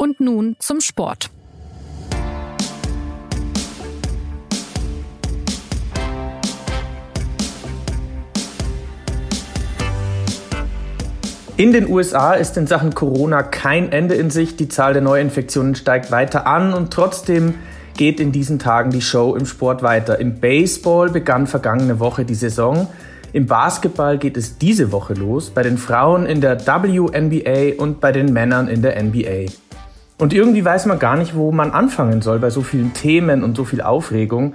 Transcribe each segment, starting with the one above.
Und nun zum Sport. In den USA ist in Sachen Corona kein Ende in Sicht. Die Zahl der Neuinfektionen steigt weiter an und trotzdem geht in diesen Tagen die Show im Sport weiter. Im Baseball begann vergangene Woche die Saison. Im Basketball geht es diese Woche los, bei den Frauen in der WNBA und bei den Männern in der NBA. Und irgendwie weiß man gar nicht, wo man anfangen soll bei so vielen Themen und so viel Aufregung.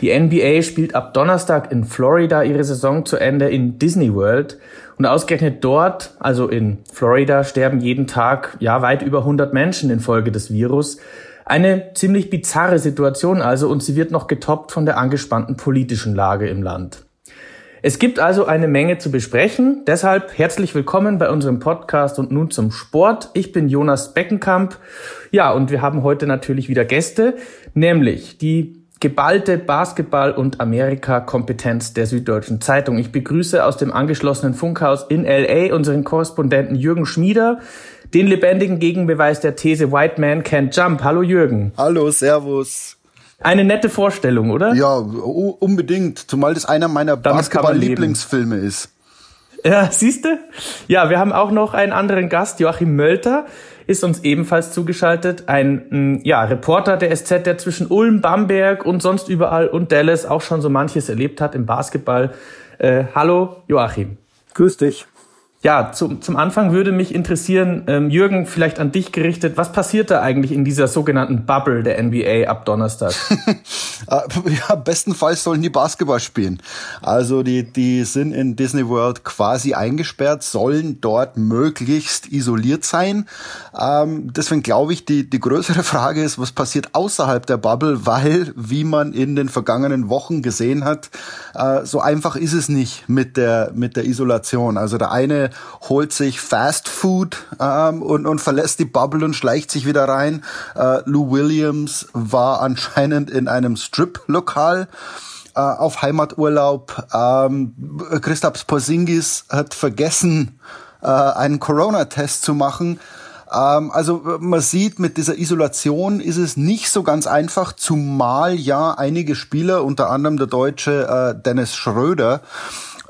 Die NBA spielt ab Donnerstag in Florida ihre Saison zu Ende in Disney World. Und ausgerechnet dort, also in Florida, sterben jeden Tag ja weit über 100 Menschen infolge des Virus. Eine ziemlich bizarre Situation also und sie wird noch getoppt von der angespannten politischen Lage im Land. Es gibt also eine Menge zu besprechen. Deshalb herzlich willkommen bei unserem Podcast und nun zum Sport. Ich bin Jonas Beckenkamp. Ja, und wir haben heute natürlich wieder Gäste, nämlich die geballte Basketball- und Amerika-Kompetenz der Süddeutschen Zeitung. Ich begrüße aus dem angeschlossenen Funkhaus in LA unseren Korrespondenten Jürgen Schmieder, den lebendigen Gegenbeweis der These White Man Can't Jump. Hallo Jürgen. Hallo, Servus. Eine nette Vorstellung, oder? Ja, unbedingt. Zumal das einer meiner Basketball-Lieblingsfilme ist. Ja, siehste? Ja, wir haben auch noch einen anderen Gast, Joachim Mölter, ist uns ebenfalls zugeschaltet. Ein mm, ja, Reporter der SZ, der zwischen Ulm, Bamberg und sonst überall und Dallas auch schon so manches erlebt hat im Basketball. Äh, hallo, Joachim. Grüß dich. Ja, zum, zum Anfang würde mich interessieren, ähm, Jürgen, vielleicht an dich gerichtet, was passiert da eigentlich in dieser sogenannten Bubble der NBA ab Donnerstag? Ah, ja, bestenfalls sollen die Basketball spielen. Also die, die sind in Disney World quasi eingesperrt, sollen dort möglichst isoliert sein. Ähm, deswegen glaube ich, die, die größere Frage ist, was passiert außerhalb der Bubble, weil, wie man in den vergangenen Wochen gesehen hat, äh, so einfach ist es nicht mit der, mit der Isolation. Also der eine holt sich Fast Food ähm, und, und verlässt die Bubble und schleicht sich wieder rein. Äh, Lou Williams war anscheinend in einem Strip-Lokal äh, auf Heimaturlaub. Ähm, Christoph Porzingis hat vergessen, äh, einen Corona-Test zu machen. Ähm, also man sieht, mit dieser Isolation ist es nicht so ganz einfach, zumal ja einige Spieler, unter anderem der Deutsche äh, Dennis Schröder,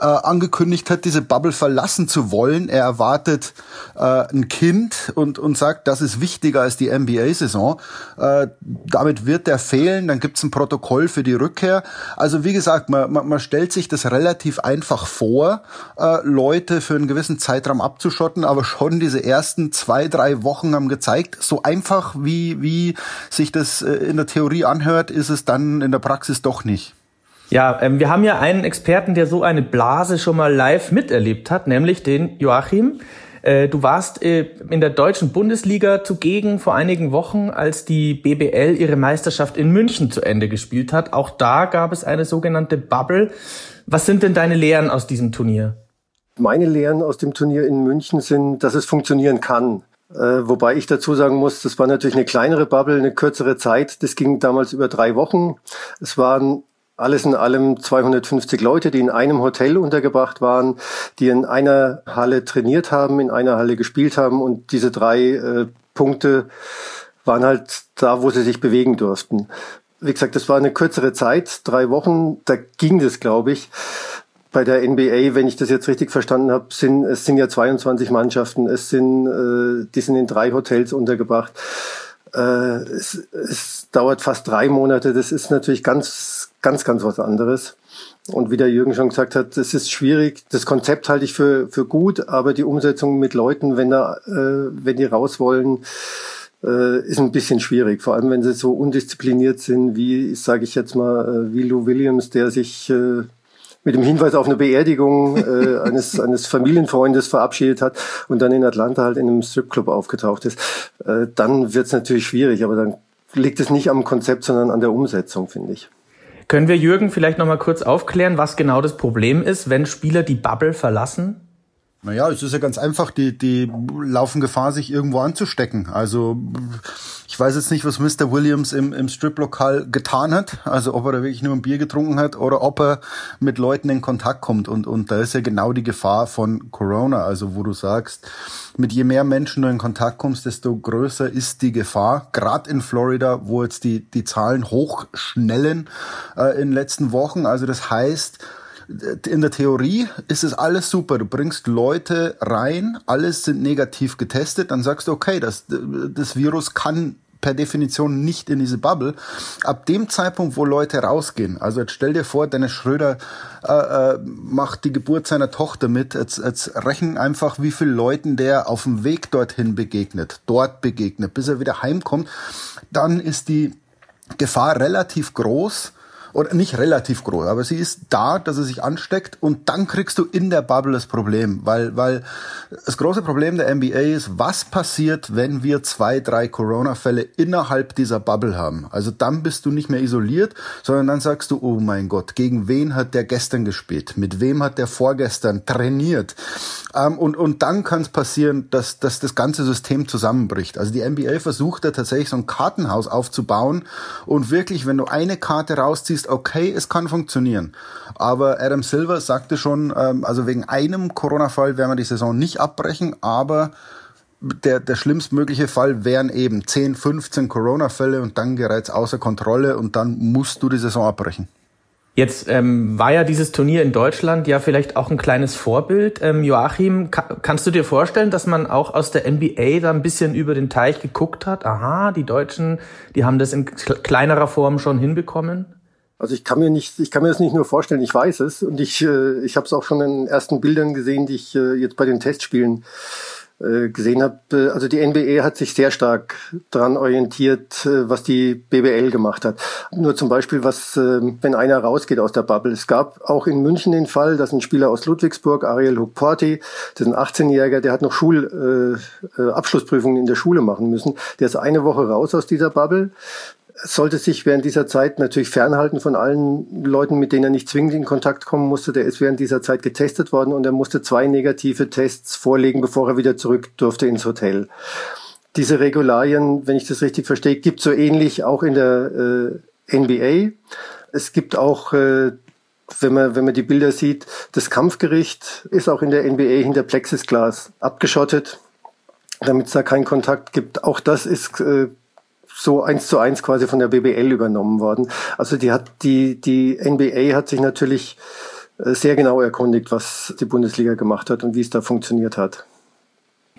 äh, angekündigt hat, diese Bubble verlassen zu wollen. Er erwartet äh, ein Kind und, und sagt, das ist wichtiger als die NBA-Saison. Äh, damit wird er fehlen, dann gibt's ein Protokoll für die Rückkehr. Also wie gesagt, man, man, man stellt sich das relativ einfach vor, äh, Leute für einen gewissen Zeitraum abzuschotten, aber schon diese ersten zwei, drei Wochen haben gezeigt, so einfach wie, wie sich das äh, in der Theorie anhört, ist es dann in der Praxis doch nicht. Ja, ähm, wir haben ja einen Experten, der so eine Blase schon mal live miterlebt hat, nämlich den Joachim. Äh, du warst äh, in der deutschen Bundesliga zugegen vor einigen Wochen, als die BBL ihre Meisterschaft in München zu Ende gespielt hat. Auch da gab es eine sogenannte Bubble. Was sind denn deine Lehren aus diesem Turnier? Meine Lehren aus dem Turnier in München sind, dass es funktionieren kann. Äh, wobei ich dazu sagen muss, das war natürlich eine kleinere Bubble, eine kürzere Zeit. Das ging damals über drei Wochen. Es waren alles in allem 250 Leute, die in einem Hotel untergebracht waren, die in einer Halle trainiert haben, in einer Halle gespielt haben und diese drei äh, Punkte waren halt da, wo sie sich bewegen durften. Wie gesagt, das war eine kürzere Zeit, drei Wochen, da ging das, glaube ich. Bei der NBA, wenn ich das jetzt richtig verstanden habe, sind es sind ja 22 Mannschaften, es sind äh, die sind in drei Hotels untergebracht. Äh, es, es dauert fast drei Monate. Das ist natürlich ganz ganz, ganz was anderes. Und wie der Jürgen schon gesagt hat, es ist schwierig. Das Konzept halte ich für, für gut, aber die Umsetzung mit Leuten, wenn da, äh, wenn die raus wollen, äh, ist ein bisschen schwierig. Vor allem, wenn sie so undiszipliniert sind, wie, sage ich jetzt mal, äh, wie Lou Williams, der sich äh, mit dem Hinweis auf eine Beerdigung äh, eines, eines Familienfreundes verabschiedet hat und dann in Atlanta halt in einem Stripclub aufgetaucht ist, äh, dann wird es natürlich schwierig, aber dann liegt es nicht am Konzept, sondern an der Umsetzung, finde ich. Können wir Jürgen vielleicht noch mal kurz aufklären, was genau das Problem ist, wenn Spieler die Bubble verlassen? Naja, es ist ja ganz einfach, die, die laufen Gefahr, sich irgendwo anzustecken. Also Ich weiß jetzt nicht, was Mr. Williams im, im Strip-Lokal getan hat, also ob er da wirklich nur ein Bier getrunken hat oder ob er mit Leuten in Kontakt kommt. Und, und da ist ja genau die Gefahr von Corona, also wo du sagst, mit je mehr Menschen du in Kontakt kommst, desto größer ist die Gefahr. Gerade in Florida, wo jetzt die, die Zahlen hochschnellen äh, in den letzten Wochen. Also das heißt, in der Theorie ist es alles super. Du bringst Leute rein, alles sind negativ getestet, dann sagst du, okay, das, das Virus kann per Definition nicht in diese Bubble. Ab dem Zeitpunkt, wo Leute rausgehen, also jetzt stell dir vor, Dennis Schröder äh, äh, macht die Geburt seiner Tochter mit, jetzt, jetzt rechnen einfach, wie viel Leuten der auf dem Weg dorthin begegnet, dort begegnet, bis er wieder heimkommt, dann ist die Gefahr relativ groß, oder nicht relativ groß, aber sie ist da, dass er sich ansteckt und dann kriegst du in der Bubble das Problem, weil, weil das große Problem der NBA ist, was passiert, wenn wir zwei, drei Corona-Fälle innerhalb dieser Bubble haben? Also dann bist du nicht mehr isoliert, sondern dann sagst du, oh mein Gott, gegen wen hat der gestern gespielt? Mit wem hat der vorgestern trainiert? Ähm, und, und dann kann es passieren, dass, dass das ganze System zusammenbricht. Also die NBA versucht da tatsächlich so ein Kartenhaus aufzubauen und wirklich, wenn du eine Karte rausziehst, siehst, okay, es kann funktionieren. Aber Adam Silver sagte schon, ähm, also wegen einem Corona-Fall werden wir die Saison nicht abbrechen, aber der, der schlimmstmögliche Fall wären eben 10, 15 Corona-Fälle und dann gerät es außer Kontrolle und dann musst du die Saison abbrechen. Jetzt ähm, war ja dieses Turnier in Deutschland ja vielleicht auch ein kleines Vorbild. Ähm, Joachim, ka kannst du dir vorstellen, dass man auch aus der NBA da ein bisschen über den Teich geguckt hat? Aha, die Deutschen, die haben das in kleinerer Form schon hinbekommen? Also ich kann mir nicht, ich kann mir das nicht nur vorstellen, ich weiß es und ich, äh, ich habe es auch schon in ersten Bildern gesehen, die ich äh, jetzt bei den Testspielen äh, gesehen habe. Äh, also die NBA hat sich sehr stark daran orientiert, äh, was die BBL gemacht hat. Nur zum Beispiel, was, äh, wenn einer rausgeht aus der Bubble. Es gab auch in München den Fall, dass ein Spieler aus Ludwigsburg, Ariel Hukporti, das ist ein 18-Jähriger, der hat noch Schul, äh, Abschlussprüfungen in der Schule machen müssen. Der ist eine Woche raus aus dieser Bubble sollte sich während dieser Zeit natürlich fernhalten von allen Leuten, mit denen er nicht zwingend in Kontakt kommen musste. Der ist während dieser Zeit getestet worden und er musste zwei negative Tests vorlegen, bevor er wieder zurück durfte ins Hotel. Diese Regularien, wenn ich das richtig verstehe, gibt so ähnlich auch in der äh, NBA. Es gibt auch äh, wenn man, wenn man die Bilder sieht, das Kampfgericht ist auch in der NBA hinter Plexisglas abgeschottet, damit es da keinen Kontakt gibt. Auch das ist äh, so eins zu eins quasi von der BBL übernommen worden. Also die hat die die NBA hat sich natürlich äh, sehr genau erkundigt, was die Bundesliga gemacht hat und wie es da funktioniert hat.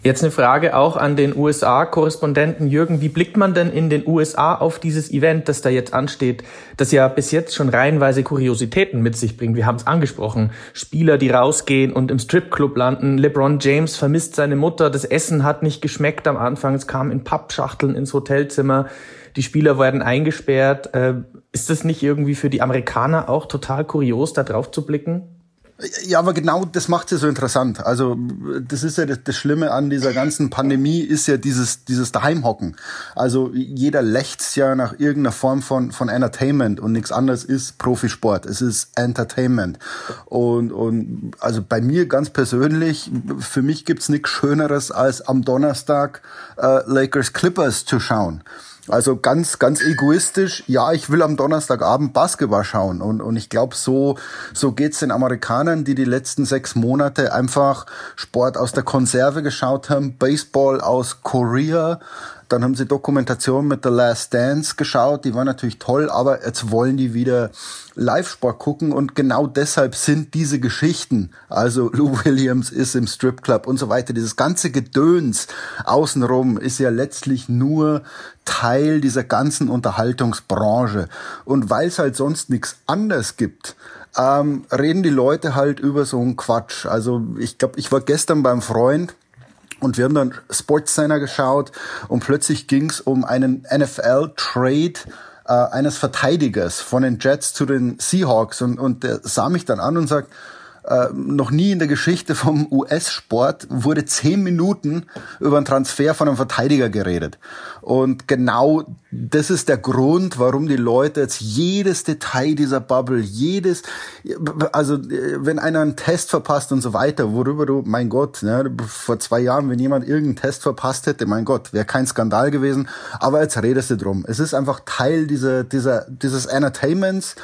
Jetzt eine Frage auch an den USA-Korrespondenten Jürgen. Wie blickt man denn in den USA auf dieses Event, das da jetzt ansteht, das ja bis jetzt schon reihenweise Kuriositäten mit sich bringt? Wir haben es angesprochen. Spieler, die rausgehen und im Stripclub landen. LeBron James vermisst seine Mutter. Das Essen hat nicht geschmeckt am Anfang. Es kam in Pappschachteln ins Hotelzimmer. Die Spieler werden eingesperrt. Äh, ist das nicht irgendwie für die Amerikaner auch total kurios, da drauf zu blicken? Ja, aber genau das macht ja so interessant. Also das ist ja das, das, Schlimme an dieser ganzen Pandemie, ist ja dieses, dieses Daheimhocken. Also jeder lächzt ja nach irgendeiner Form von, von Entertainment und nichts anderes ist Profisport. Es ist Entertainment. Und, und also bei mir ganz persönlich, für mich gibt's nichts Schöneres, als am Donnerstag äh, Lakers Clippers zu schauen. Also ganz, ganz egoistisch, ja, ich will am Donnerstagabend Basketball schauen. Und, und ich glaube, so, so geht's den Amerikanern, die die letzten sechs Monate einfach Sport aus der Konserve geschaut haben, Baseball aus Korea, dann haben sie Dokumentation mit The Last Dance geschaut, die war natürlich toll, aber jetzt wollen die wieder Live-Sport gucken und genau deshalb sind diese Geschichten, also Lou Williams ist im Stripclub und so weiter, dieses ganze Gedöns außenrum ist ja letztlich nur Teil dieser ganzen Unterhaltungsbranche. Und weil es halt sonst nichts anderes gibt, ähm, reden die Leute halt über so einen Quatsch. Also ich glaube, ich war gestern beim Freund, und wir haben dann Sportscenter geschaut und plötzlich ging es um einen NFL-Trade äh, eines Verteidigers von den Jets zu den Seahawks. Und, und der sah mich dann an und sagt, äh, noch nie in der Geschichte vom US-Sport wurde zehn Minuten über einen Transfer von einem Verteidiger geredet. Und genau das ist der Grund, warum die Leute jetzt jedes Detail dieser Bubble, jedes, also wenn einer einen Test verpasst und so weiter, worüber du, mein Gott, ne, vor zwei Jahren, wenn jemand irgendeinen Test verpasst hätte, mein Gott, wäre kein Skandal gewesen. Aber jetzt redest du drum. Es ist einfach Teil dieser, dieser, dieses Entertainments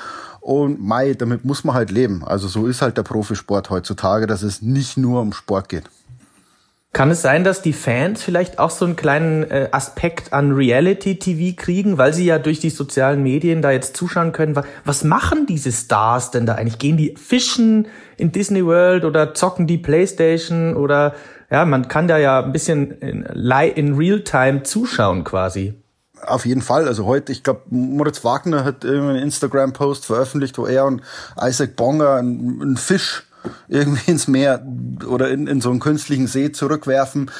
und Mai, damit muss man halt leben. Also so ist halt der Profisport heutzutage, dass es nicht nur um Sport geht. Kann es sein, dass die Fans vielleicht auch so einen kleinen äh, Aspekt an Reality-TV kriegen, weil sie ja durch die sozialen Medien da jetzt zuschauen können? Was, machen diese Stars denn da eigentlich? Gehen die fischen in Disney World oder zocken die Playstation oder ja, man kann da ja ein bisschen in, in Real-Time zuschauen quasi. Auf jeden Fall. Also heute, ich glaube, Moritz Wagner hat einen Instagram-Post veröffentlicht, wo er und Isaac Bonger einen, einen Fisch irgendwie ins Meer oder in, in so einen künstlichen See zurückwerfen.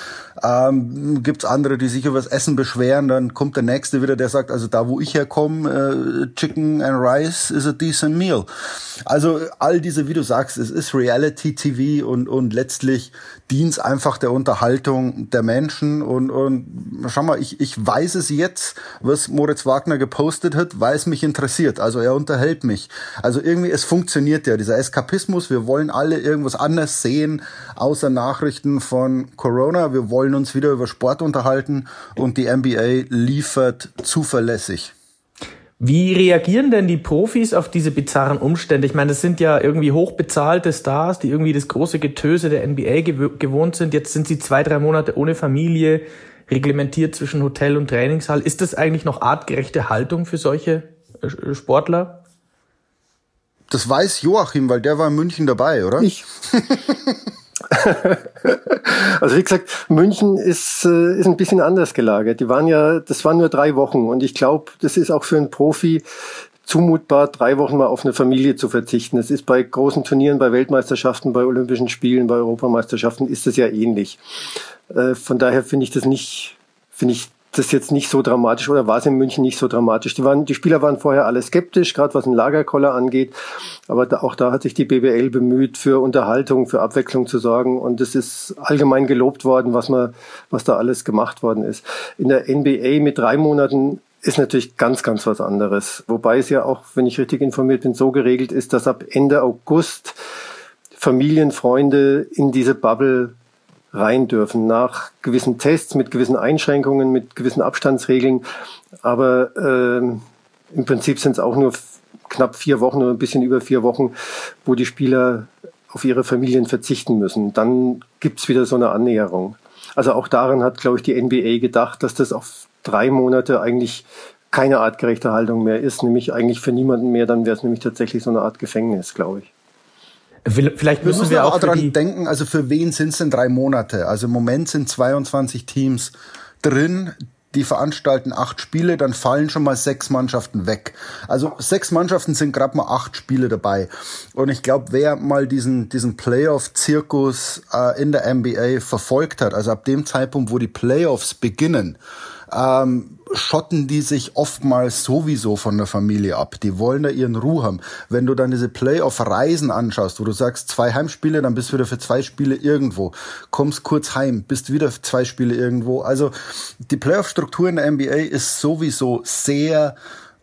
Ähm, Gibt andere, die sich über das Essen beschweren, dann kommt der Nächste wieder, der sagt, also da wo ich herkomme, äh, Chicken and Rice is a decent meal. Also all diese, wie du sagst, es ist Reality TV und, und letztlich dient einfach der Unterhaltung der Menschen und, und schau mal, ich, ich weiß es jetzt, was Moritz Wagner gepostet hat, weil es mich interessiert. Also er unterhält mich. Also irgendwie, es funktioniert ja, dieser Eskapismus, wir wollen alle irgendwas anders sehen, außer Nachrichten von Corona. Wir wollen uns wieder über Sport unterhalten und die NBA liefert zuverlässig. Wie reagieren denn die Profis auf diese bizarren Umstände? Ich meine, das sind ja irgendwie hochbezahlte Stars, die irgendwie das große Getöse der NBA gewohnt sind. Jetzt sind sie zwei, drei Monate ohne Familie, reglementiert zwischen Hotel und Trainingshall. Ist das eigentlich noch artgerechte Haltung für solche äh, Sportler? Das weiß Joachim, weil der war in München dabei, oder? Ich. also wie gesagt, München ist, äh, ist ein bisschen anders gelagert. Die waren ja, das waren nur drei Wochen und ich glaube, das ist auch für einen Profi zumutbar, drei Wochen mal auf eine Familie zu verzichten. Das ist bei großen Turnieren, bei Weltmeisterschaften, bei Olympischen Spielen, bei Europameisterschaften ist das ja ähnlich. Äh, von daher finde ich das nicht, finde ich das jetzt nicht so dramatisch oder war es in München nicht so dramatisch. Die, waren, die Spieler waren vorher alle skeptisch, gerade was den Lagerkoller angeht. Aber da, auch da hat sich die BBL bemüht, für Unterhaltung, für Abwechslung zu sorgen. Und es ist allgemein gelobt worden, was, man, was da alles gemacht worden ist. In der NBA mit drei Monaten ist natürlich ganz, ganz was anderes. Wobei es ja auch, wenn ich richtig informiert bin, so geregelt ist, dass ab Ende August Familien, Freunde in diese Bubble rein dürfen, nach gewissen Tests, mit gewissen Einschränkungen, mit gewissen Abstandsregeln. Aber äh, im Prinzip sind es auch nur knapp vier Wochen oder ein bisschen über vier Wochen, wo die Spieler auf ihre Familien verzichten müssen. Dann gibt's wieder so eine Annäherung. Also auch daran hat, glaube ich, die NBA gedacht, dass das auf drei Monate eigentlich keine artgerechte Haltung mehr ist, nämlich eigentlich für niemanden mehr, dann wäre es nämlich tatsächlich so eine Art Gefängnis, glaube ich. Vielleicht müssen wir, wir auch daran denken, also für wen sind es denn drei Monate? Also im Moment sind 22 Teams drin, die veranstalten acht Spiele, dann fallen schon mal sechs Mannschaften weg. Also sechs Mannschaften sind gerade mal acht Spiele dabei. Und ich glaube, wer mal diesen, diesen Playoff-Zirkus äh, in der NBA verfolgt hat, also ab dem Zeitpunkt, wo die Playoffs beginnen, ähm, schotten die sich oftmals sowieso von der Familie ab. Die wollen da ihren Ruhe haben. Wenn du dann diese Playoff-Reisen anschaust, wo du sagst, zwei Heimspiele, dann bist du wieder für zwei Spiele irgendwo, kommst kurz heim, bist wieder für zwei Spiele irgendwo. Also die Playoff-Struktur in der NBA ist sowieso sehr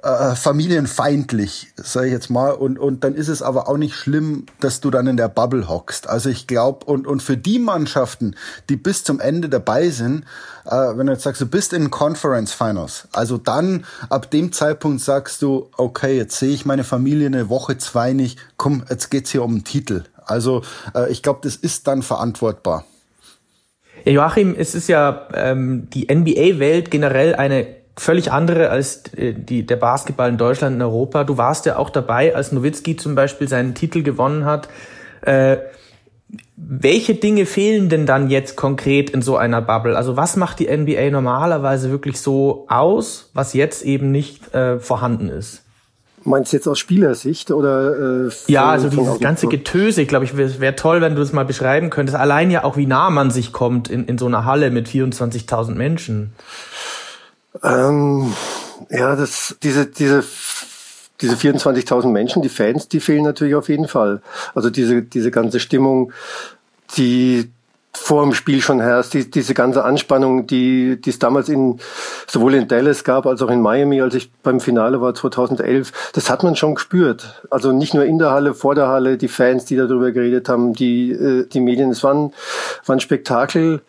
äh, familienfeindlich, sage ich jetzt mal. Und, und dann ist es aber auch nicht schlimm, dass du dann in der Bubble hockst. Also ich glaube, und, und für die Mannschaften, die bis zum Ende dabei sind, äh, wenn du jetzt sagst, du bist in Conference Finals, also dann ab dem Zeitpunkt sagst du, okay, jetzt sehe ich meine Familie eine Woche, zwei nicht, komm, jetzt geht's hier um den Titel. Also äh, ich glaube, das ist dann verantwortbar. Ja, Joachim, es ist ja ähm, die NBA-Welt generell eine völlig andere als äh, die, der Basketball in Deutschland und Europa. Du warst ja auch dabei, als Nowitzki zum Beispiel seinen Titel gewonnen hat. Äh, welche Dinge fehlen denn dann jetzt konkret in so einer Bubble? Also was macht die NBA normalerweise wirklich so aus, was jetzt eben nicht äh, vorhanden ist? Meinst du jetzt aus Spielersicht oder? Äh, ja, also dieses ganze Getöse, glaube ich, wäre wär toll, wenn du das mal beschreiben könntest. Allein ja auch, wie nah man sich kommt in, in so einer Halle mit 24.000 Menschen. Ähm, ja, das, diese, diese diese 24.000 Menschen, die Fans, die fehlen natürlich auf jeden Fall. Also diese, diese ganze Stimmung, die vor dem Spiel schon herrscht, die, diese ganze Anspannung, die, die es damals in, sowohl in Dallas gab als auch in Miami, als ich beim Finale war 2011, das hat man schon gespürt. Also nicht nur in der Halle, vor der Halle, die Fans, die darüber geredet haben, die, äh, die Medien, es war ein, war ein Spektakel,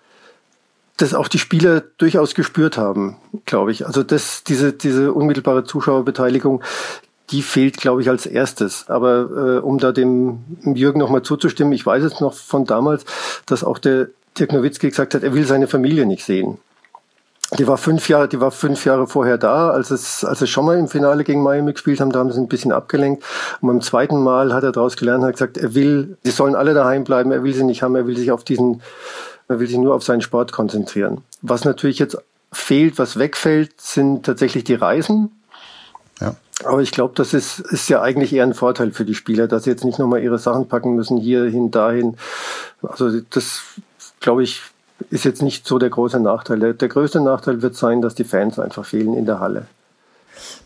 das auch die Spieler durchaus gespürt haben, glaube ich. Also das, diese, diese unmittelbare Zuschauerbeteiligung, die fehlt, glaube ich, als erstes. Aber äh, um da dem Jürgen nochmal zuzustimmen, ich weiß es noch von damals, dass auch der Dirk Nowitzki gesagt hat, er will seine Familie nicht sehen. Die war fünf Jahre, die war fünf Jahre vorher da, als es, als es schon mal im Finale gegen Miami gespielt haben, da haben sie ein bisschen abgelenkt. Und beim zweiten Mal hat er daraus gelernt, hat gesagt, er will, sie sollen alle daheim bleiben, er will sie nicht haben, er will sich auf diesen, er will sich nur auf seinen Sport konzentrieren. Was natürlich jetzt fehlt, was wegfällt, sind tatsächlich die Reisen. Ja. Aber ich glaube, das ist, ist ja eigentlich eher ein Vorteil für die Spieler, dass sie jetzt nicht nochmal ihre Sachen packen müssen, hierhin, dahin. Also das, glaube ich, ist jetzt nicht so der große Nachteil. Der, der größte Nachteil wird sein, dass die Fans einfach fehlen in der Halle.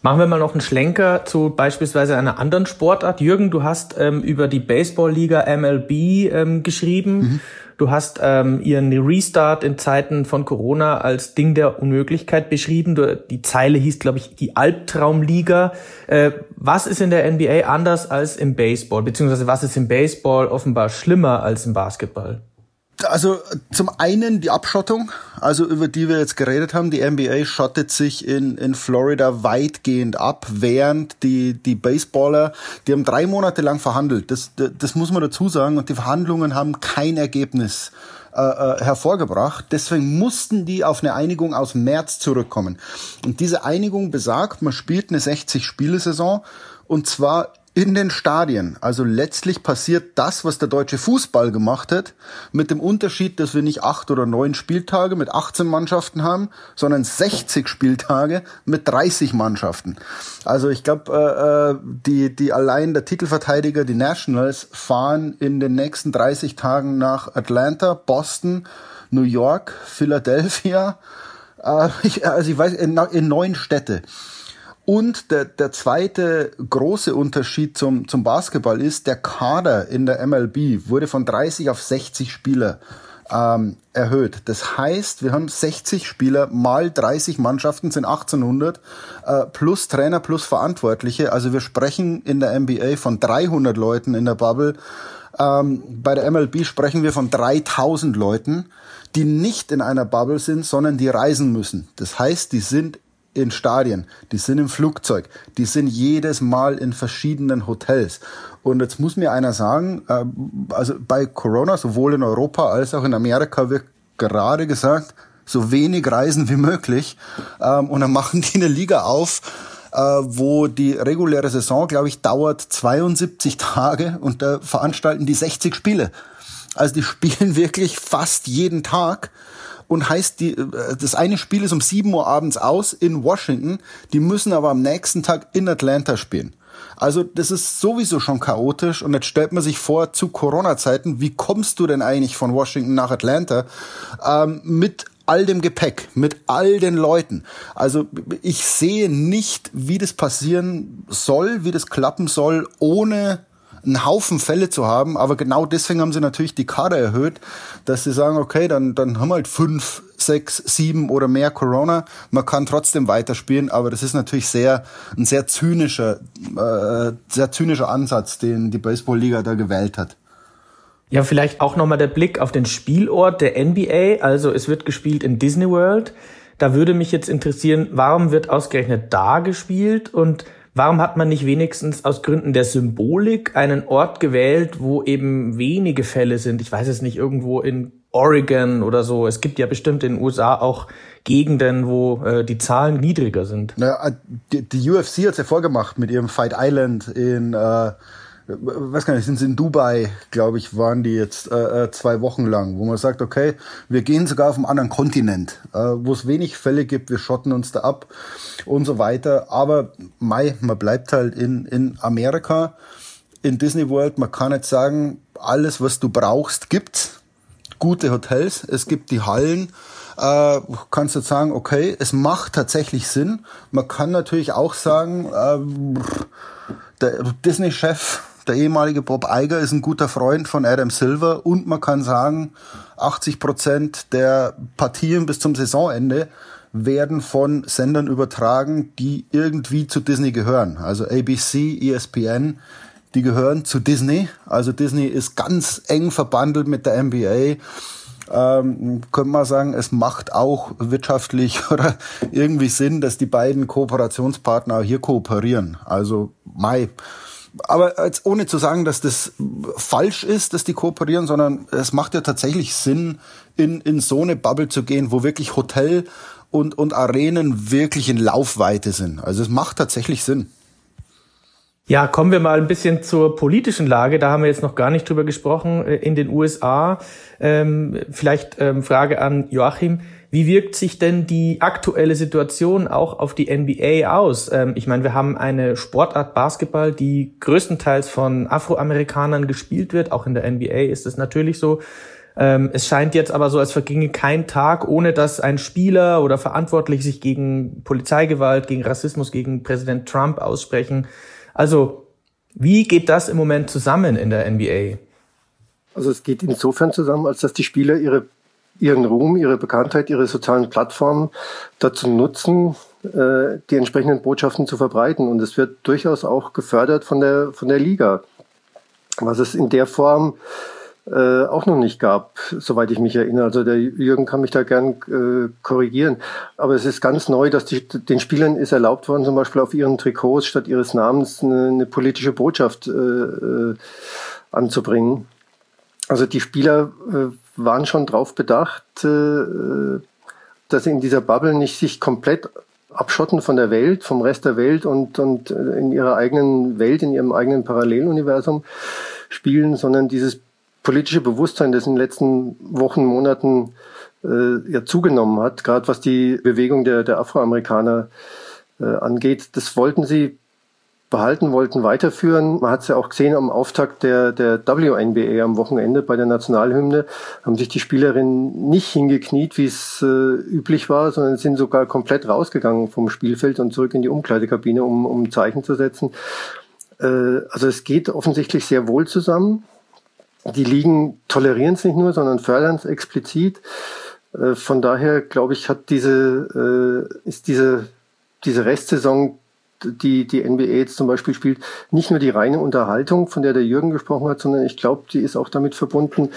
Machen wir mal noch einen Schlenker zu beispielsweise einer anderen Sportart. Jürgen, du hast ähm, über die Baseballliga MLB ähm, geschrieben. Mhm. Du hast ähm, ihren Restart in Zeiten von Corona als Ding der Unmöglichkeit beschrieben. Du, die Zeile hieß, glaube ich, die Albtraumliga. Äh, was ist in der NBA anders als im Baseball? Beziehungsweise was ist im Baseball offenbar schlimmer als im Basketball? Also zum einen die Abschottung, also über die wir jetzt geredet haben. Die NBA schottet sich in, in Florida weitgehend ab, während die, die Baseballer, die haben drei Monate lang verhandelt. Das, das, muss man dazu sagen. Und die Verhandlungen haben kein Ergebnis äh, äh hervorgebracht. Deswegen mussten die auf eine Einigung aus März zurückkommen. Und diese Einigung besagt, man spielt eine 60-Spiele-Saison und zwar in den Stadien. Also letztlich passiert das, was der deutsche Fußball gemacht hat, mit dem Unterschied, dass wir nicht acht oder neun Spieltage mit 18 Mannschaften haben, sondern 60 Spieltage mit 30 Mannschaften. Also ich glaube, äh, äh, die, die allein der Titelverteidiger, die Nationals, fahren in den nächsten 30 Tagen nach Atlanta, Boston, New York, Philadelphia, äh, ich, also ich weiß, in, in neun Städte. Und der, der zweite große Unterschied zum, zum Basketball ist, der Kader in der MLB wurde von 30 auf 60 Spieler ähm, erhöht. Das heißt, wir haben 60 Spieler mal 30 Mannschaften, sind 1800, äh, plus Trainer, plus Verantwortliche. Also wir sprechen in der NBA von 300 Leuten in der Bubble. Ähm, bei der MLB sprechen wir von 3000 Leuten, die nicht in einer Bubble sind, sondern die reisen müssen. Das heißt, die sind in Stadien, die sind im Flugzeug, die sind jedes Mal in verschiedenen Hotels. Und jetzt muss mir einer sagen, äh, also bei Corona, sowohl in Europa als auch in Amerika wird gerade gesagt, so wenig Reisen wie möglich. Ähm, und dann machen die eine Liga auf, äh, wo die reguläre Saison, glaube ich, dauert 72 Tage und da veranstalten die 60 Spiele. Also die spielen wirklich fast jeden Tag und heißt, die, äh, das eine Spiel ist um 7 Uhr abends aus in Washington, die müssen aber am nächsten Tag in Atlanta spielen. Also das ist sowieso schon chaotisch und jetzt stellt man sich vor, zu Corona-Zeiten, wie kommst du denn eigentlich von Washington nach Atlanta ähm, mit all dem Gepäck, mit all den Leuten. Also ich sehe nicht, wie das passieren soll, wie das klappen soll, ohne einen Haufen Fälle zu haben, aber genau deswegen haben sie natürlich die Kader erhöht, dass sie sagen, okay, dann, dann haben wir halt fünf, sechs, sieben oder mehr Corona. Man kann trotzdem weiterspielen, aber das ist natürlich sehr, ein sehr zynischer, äh, sehr zynischer Ansatz, den die Baseballliga da gewählt hat. Ja, vielleicht auch nochmal der Blick auf den Spielort der NBA. Also es wird gespielt in Disney World. Da würde mich jetzt interessieren, warum wird ausgerechnet da gespielt und Warum hat man nicht wenigstens aus Gründen der Symbolik einen Ort gewählt, wo eben wenige Fälle sind? Ich weiß es nicht, irgendwo in Oregon oder so. Es gibt ja bestimmt in den USA auch Gegenden, wo äh, die Zahlen niedriger sind. Naja, die, die UFC hat es ja vorgemacht mit ihrem Fight Island in äh, weiß gar nicht, sind sie in Dubai, glaube ich, waren die jetzt äh, äh, zwei Wochen lang, wo man sagt, okay, wir gehen sogar auf einen anderen Kontinent, äh, wo es wenig Fälle gibt, wir schotten uns da ab und so weiter. Aber Mai, man bleibt halt in, in Amerika, in Disney World, man kann nicht sagen, alles, was du brauchst, gibt's. Gute Hotels, es gibt die Hallen, äh, kannst du sagen, okay, es macht tatsächlich Sinn. Man kann natürlich auch sagen, äh, der Disney-Chef, der ehemalige Bob Iger, ist ein guter Freund von Adam Silver und man kann sagen, 80 Prozent der Partien bis zum Saisonende werden von Sendern übertragen, die irgendwie zu Disney gehören. Also ABC, ESPN, die gehören zu Disney. Also Disney ist ganz eng verbandelt mit der NBA. Ähm, könnte man sagen, es macht auch wirtschaftlich oder irgendwie Sinn, dass die beiden Kooperationspartner hier kooperieren. Also Mai. Aber jetzt ohne zu sagen, dass das falsch ist, dass die kooperieren, sondern es macht ja tatsächlich Sinn, in, in so eine Bubble zu gehen, wo wirklich Hotel und, und Arenen wirklich in Laufweite sind. Also es macht tatsächlich Sinn. Ja, kommen wir mal ein bisschen zur politischen Lage. Da haben wir jetzt noch gar nicht drüber gesprochen äh, in den USA. Ähm, vielleicht ähm, Frage an Joachim. Wie wirkt sich denn die aktuelle Situation auch auf die NBA aus? Ähm, ich meine, wir haben eine Sportart Basketball, die größtenteils von Afroamerikanern gespielt wird. Auch in der NBA ist es natürlich so. Ähm, es scheint jetzt aber so, als verginge kein Tag, ohne dass ein Spieler oder verantwortlich sich gegen Polizeigewalt, gegen Rassismus, gegen Präsident Trump aussprechen. Also, wie geht das im Moment zusammen in der NBA? Also es geht insofern zusammen, als dass die Spieler ihre, ihren Ruhm, ihre Bekanntheit, ihre sozialen Plattformen dazu nutzen, äh, die entsprechenden Botschaften zu verbreiten. Und es wird durchaus auch gefördert von der, von der Liga. Was es in der Form äh, auch noch nicht gab, soweit ich mich erinnere. Also der Jürgen kann mich da gern äh, korrigieren. Aber es ist ganz neu, dass die, den Spielern ist erlaubt worden, zum Beispiel auf ihren Trikots statt ihres Namens eine, eine politische Botschaft äh, äh, anzubringen. Also die Spieler äh, waren schon drauf bedacht, äh, dass sie in dieser Bubble nicht sich komplett abschotten von der Welt, vom Rest der Welt und, und äh, in ihrer eigenen Welt, in ihrem eigenen Paralleluniversum spielen, sondern dieses politische Bewusstsein, das in den letzten Wochen, Monaten äh, ja zugenommen hat, gerade was die Bewegung der, der Afroamerikaner äh, angeht, das wollten sie behalten, wollten weiterführen. Man hat es ja auch gesehen am Auftakt der, der WNBA am Wochenende bei der Nationalhymne, haben sich die Spielerinnen nicht hingekniet, wie es äh, üblich war, sondern sind sogar komplett rausgegangen vom Spielfeld und zurück in die Umkleidekabine, um, um Zeichen zu setzen. Äh, also es geht offensichtlich sehr wohl zusammen. Die Ligen tolerieren es nicht nur, sondern fördern es explizit. Äh, von daher glaube ich, hat diese, äh, ist diese, diese Restsaison, die die NBA jetzt zum Beispiel spielt, nicht nur die reine Unterhaltung, von der der Jürgen gesprochen hat, sondern ich glaube, die ist auch damit verbunden,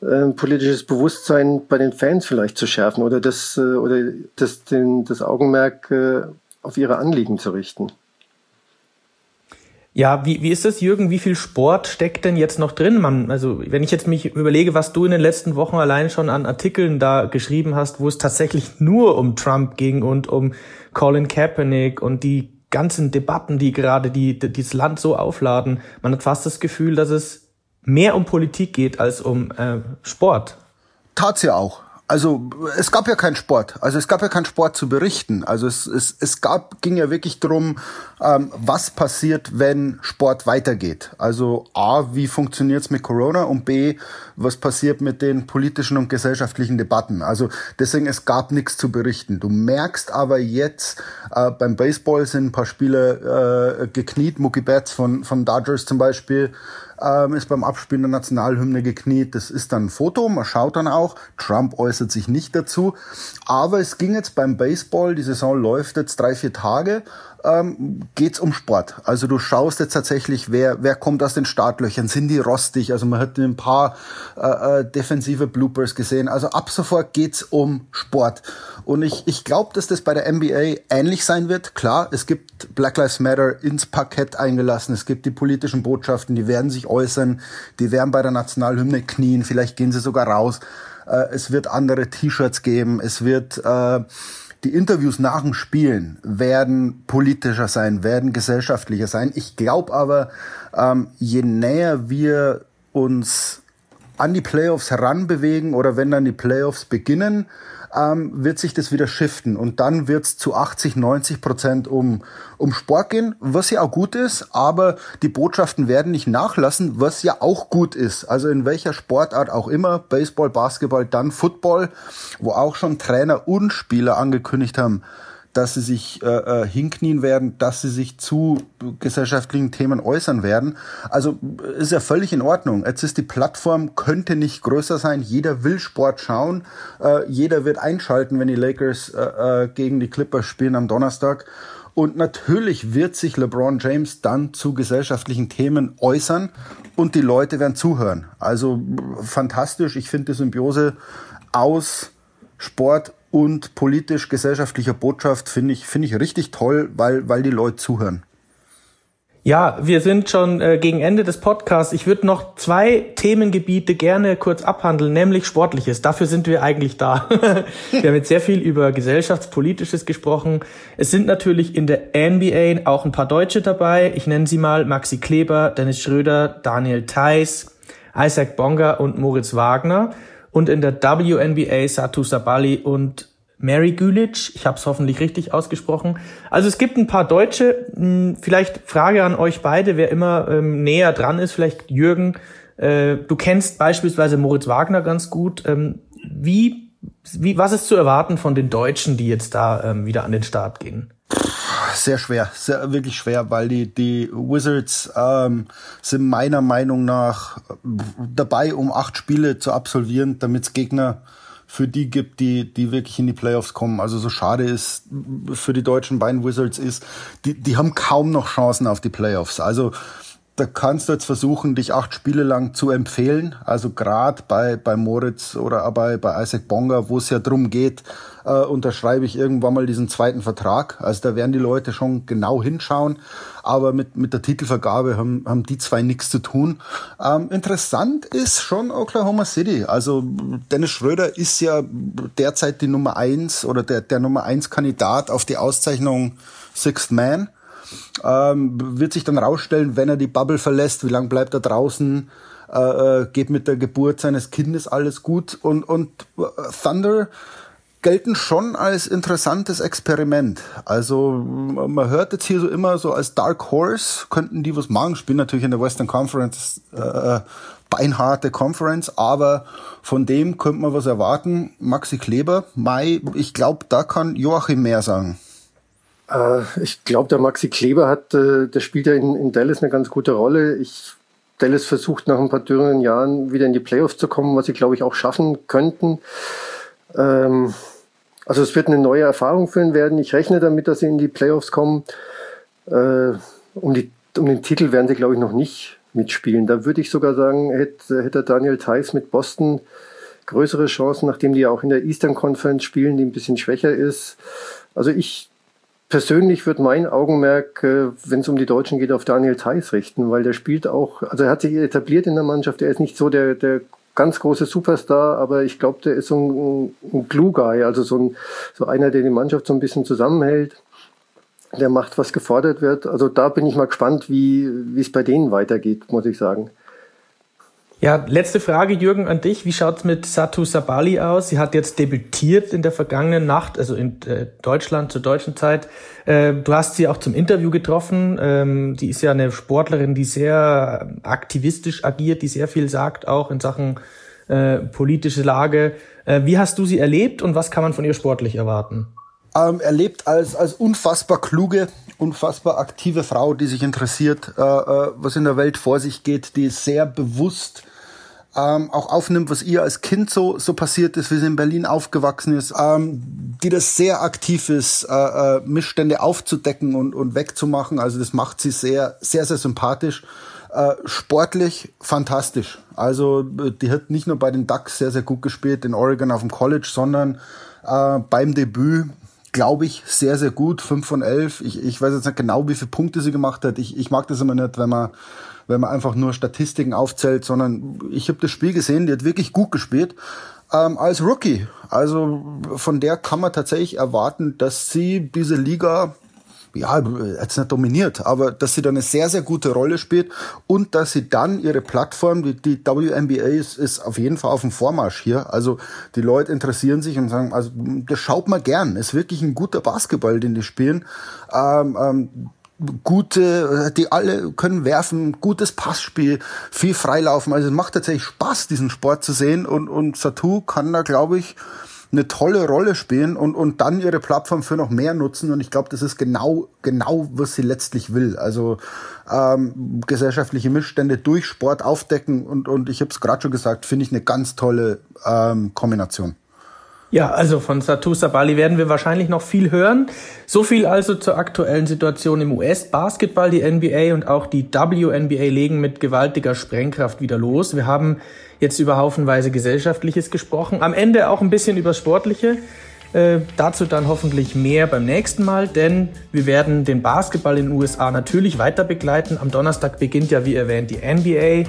äh, politisches Bewusstsein bei den Fans vielleicht zu schärfen oder das, äh, oder das, den, das Augenmerk äh, auf ihre Anliegen zu richten. Ja, wie, wie ist das, Jürgen? Wie viel Sport steckt denn jetzt noch drin? Man, also, wenn ich jetzt mich überlege, was du in den letzten Wochen allein schon an Artikeln da geschrieben hast, wo es tatsächlich nur um Trump ging und um Colin Kaepernick und die ganzen Debatten, die gerade die, die, dieses Land so aufladen, man hat fast das Gefühl, dass es mehr um Politik geht als um äh, Sport. Tat's ja auch also es gab ja keinen Sport, also es gab ja keinen Sport zu berichten. Also es, es, es gab, ging ja wirklich drum, ähm, was passiert, wenn Sport weitergeht. Also A, wie funktioniert's mit Corona und B, was passiert mit den politischen und gesellschaftlichen Debatten. Also deswegen, es gab nichts zu berichten. Du merkst aber jetzt, äh, beim Baseball sind ein paar Spiele äh, gekniet, Mookie Betts von, von Dodgers zum Beispiel, ähm, ist beim Abspielen der Nationalhymne gekniet. Das ist dann ein Foto, man schaut dann auch. Trump äußert sich nicht dazu. Aber es ging jetzt beim Baseball, die Saison läuft jetzt drei, vier Tage ähm, geht um Sport. Also du schaust jetzt tatsächlich, wer, wer kommt aus den Startlöchern, sind die rostig? Also man hat ein paar äh, äh, defensive Bloopers gesehen. Also ab sofort geht's um Sport. Und ich, ich glaube, dass das bei der NBA ähnlich sein wird. Klar, es gibt Black Lives Matter ins Parkett eingelassen, es gibt die politischen Botschaften, die werden sich äußern, die werden bei der Nationalhymne knien, vielleicht gehen sie sogar raus. Äh, es wird andere T-Shirts geben, es wird... Äh, die Interviews nach dem Spielen werden politischer sein, werden gesellschaftlicher sein. Ich glaube aber, ähm, je näher wir uns an die Playoffs heranbewegen oder wenn dann die Playoffs beginnen, ähm, wird sich das wieder shiften und dann wird es zu 80, 90 Prozent um, um Sport gehen, was ja auch gut ist, aber die Botschaften werden nicht nachlassen, was ja auch gut ist. Also in welcher Sportart auch immer, Baseball, Basketball, dann Football, wo auch schon Trainer und Spieler angekündigt haben, dass sie sich äh, äh, hinknien werden, dass sie sich zu gesellschaftlichen Themen äußern werden. Also ist ja völlig in Ordnung. Jetzt ist die Plattform, könnte nicht größer sein. Jeder will Sport schauen. Äh, jeder wird einschalten, wenn die Lakers äh, äh, gegen die Clippers spielen am Donnerstag. Und natürlich wird sich LeBron James dann zu gesellschaftlichen Themen äußern und die Leute werden zuhören. Also fantastisch. Ich finde die Symbiose aus Sport und politisch-gesellschaftlicher Botschaft finde ich, finde ich richtig toll, weil, weil die Leute zuhören. Ja, wir sind schon äh, gegen Ende des Podcasts. Ich würde noch zwei Themengebiete gerne kurz abhandeln, nämlich Sportliches. Dafür sind wir eigentlich da. wir haben jetzt sehr viel über gesellschaftspolitisches gesprochen. Es sind natürlich in der NBA auch ein paar Deutsche dabei. Ich nenne sie mal Maxi Kleber, Dennis Schröder, Daniel Theiss, Isaac Bonga und Moritz Wagner und in der WNBA Satu Sabali und Mary Gülic. Ich habe es hoffentlich richtig ausgesprochen. Also es gibt ein paar Deutsche. Hm, vielleicht Frage an euch beide, wer immer ähm, näher dran ist. Vielleicht Jürgen. Äh, du kennst beispielsweise Moritz Wagner ganz gut. Ähm, wie, wie, was ist zu erwarten von den Deutschen, die jetzt da ähm, wieder an den Start gehen? Sehr schwer, sehr, wirklich schwer, weil die, die Wizards ähm, sind meiner Meinung nach dabei, um acht Spiele zu absolvieren, damit es Gegner für die gibt, die, die wirklich in die Playoffs kommen. Also so schade ist für die deutschen beiden Wizards ist, die, die haben kaum noch Chancen auf die Playoffs. Also da kannst du jetzt versuchen, dich acht Spiele lang zu empfehlen. Also gerade bei, bei Moritz oder bei, bei Isaac Bonga, wo es ja drum geht, äh, unterschreibe ich irgendwann mal diesen zweiten Vertrag. Also da werden die Leute schon genau hinschauen. Aber mit, mit der Titelvergabe haben, haben die zwei nichts zu tun. Ähm, interessant ist schon Oklahoma City. Also Dennis Schröder ist ja derzeit die Nummer eins oder der, der Nummer eins Kandidat auf die Auszeichnung Sixth Man. Ähm, wird sich dann rausstellen, wenn er die Bubble verlässt, wie lange bleibt er draußen, äh, äh, geht mit der Geburt seines Kindes alles gut und, und äh, Thunder gelten schon als interessantes Experiment. Also man hört jetzt hier so immer so als Dark Horse, könnten die was machen, spielen natürlich in der Western Conference äh, beinharte Conference, aber von dem könnte man was erwarten. Maxi Kleber, Mai, ich glaube, da kann Joachim mehr sagen. Äh, ich glaube, der Maxi Kleber hat, äh, der spielt ja in, in Dallas eine ganz gute Rolle. Ich, Dallas versucht nach ein paar dürren Jahren wieder in die Playoffs zu kommen, was sie, glaube ich, auch schaffen könnten. Ähm, also es wird eine neue Erfahrung für ihn werden. Ich rechne damit, dass sie in die Playoffs kommen. Äh, um, die, um den Titel werden sie, glaube ich, noch nicht mitspielen. Da würde ich sogar sagen, hätte, hätte Daniel Theiss mit Boston größere Chancen, nachdem die ja auch in der Eastern Conference spielen, die ein bisschen schwächer ist. Also ich persönlich wird mein Augenmerk, äh, wenn es um die Deutschen geht, auf Daniel Theiss richten, weil der spielt auch, also er hat sich etabliert in der Mannschaft, er ist nicht so der, der ganz große Superstar, aber ich glaube, der ist so ein, ein Glue-Guy, also so, ein, so einer, der die Mannschaft so ein bisschen zusammenhält. Der macht, was gefordert wird. Also da bin ich mal gespannt, wie es bei denen weitergeht, muss ich sagen. Ja, letzte Frage, Jürgen, an dich. Wie schaut's mit Satu Sabali aus? Sie hat jetzt debütiert in der vergangenen Nacht, also in äh, Deutschland zur deutschen Zeit. Äh, du hast sie auch zum Interview getroffen. Ähm, die ist ja eine Sportlerin, die sehr aktivistisch agiert, die sehr viel sagt, auch in Sachen äh, politische Lage. Äh, wie hast du sie erlebt und was kann man von ihr sportlich erwarten? Ähm, erlebt als, als unfassbar kluge, unfassbar aktive Frau, die sich interessiert, äh, äh, was in der Welt vor sich geht, die sehr bewusst ähm, auch aufnimmt, was ihr als Kind so, so passiert ist, wie sie in Berlin aufgewachsen ist, ähm, die das sehr aktiv ist, äh, äh, Missstände aufzudecken und, und wegzumachen. Also das macht sie sehr, sehr, sehr sympathisch. Äh, sportlich fantastisch. Also die hat nicht nur bei den Ducks sehr, sehr gut gespielt in Oregon auf dem College, sondern äh, beim Debüt glaube ich, sehr, sehr gut. 5 von 11. Ich, ich weiß jetzt nicht genau, wie viele Punkte sie gemacht hat. Ich, ich mag das immer nicht, wenn man wenn man einfach nur Statistiken aufzählt, sondern ich habe das Spiel gesehen, die hat wirklich gut gespielt ähm, als Rookie. Also von der kann man tatsächlich erwarten, dass sie diese Liga ja, jetzt nicht dominiert, aber dass sie da eine sehr, sehr gute Rolle spielt und dass sie dann ihre Plattform, die, die WNBA ist, ist auf jeden Fall auf dem Vormarsch hier. Also die Leute interessieren sich und sagen, also das schaut man gern. Ist wirklich ein guter Basketball, den die spielen. Ähm, ähm, gute, die alle können werfen, gutes Passspiel, viel Freilaufen. Also es macht tatsächlich Spaß, diesen Sport zu sehen und, und Satu kann da, glaube ich, eine tolle Rolle spielen und, und dann ihre Plattform für noch mehr nutzen. Und ich glaube, das ist genau, genau, was sie letztlich will. Also ähm, gesellschaftliche Missstände durch Sport aufdecken und, und ich habe es gerade schon gesagt, finde ich eine ganz tolle ähm, Kombination. Ja, also von Satu Sabali werden wir wahrscheinlich noch viel hören. So viel also zur aktuellen Situation im US-Basketball. Die NBA und auch die WNBA legen mit gewaltiger Sprengkraft wieder los. Wir haben jetzt über haufenweise Gesellschaftliches gesprochen. Am Ende auch ein bisschen über Sportliche. Äh, dazu dann hoffentlich mehr beim nächsten Mal, denn wir werden den Basketball in den USA natürlich weiter begleiten. Am Donnerstag beginnt ja, wie erwähnt, die NBA.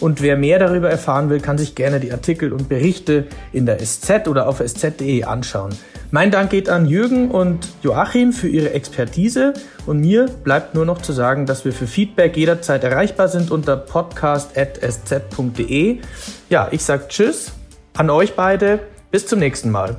Und wer mehr darüber erfahren will, kann sich gerne die Artikel und Berichte in der SZ oder auf sz.de anschauen. Mein Dank geht an Jürgen und Joachim für ihre Expertise und mir bleibt nur noch zu sagen, dass wir für Feedback jederzeit erreichbar sind unter podcast.sz.de. Ja, ich sage Tschüss an euch beide. Bis zum nächsten Mal.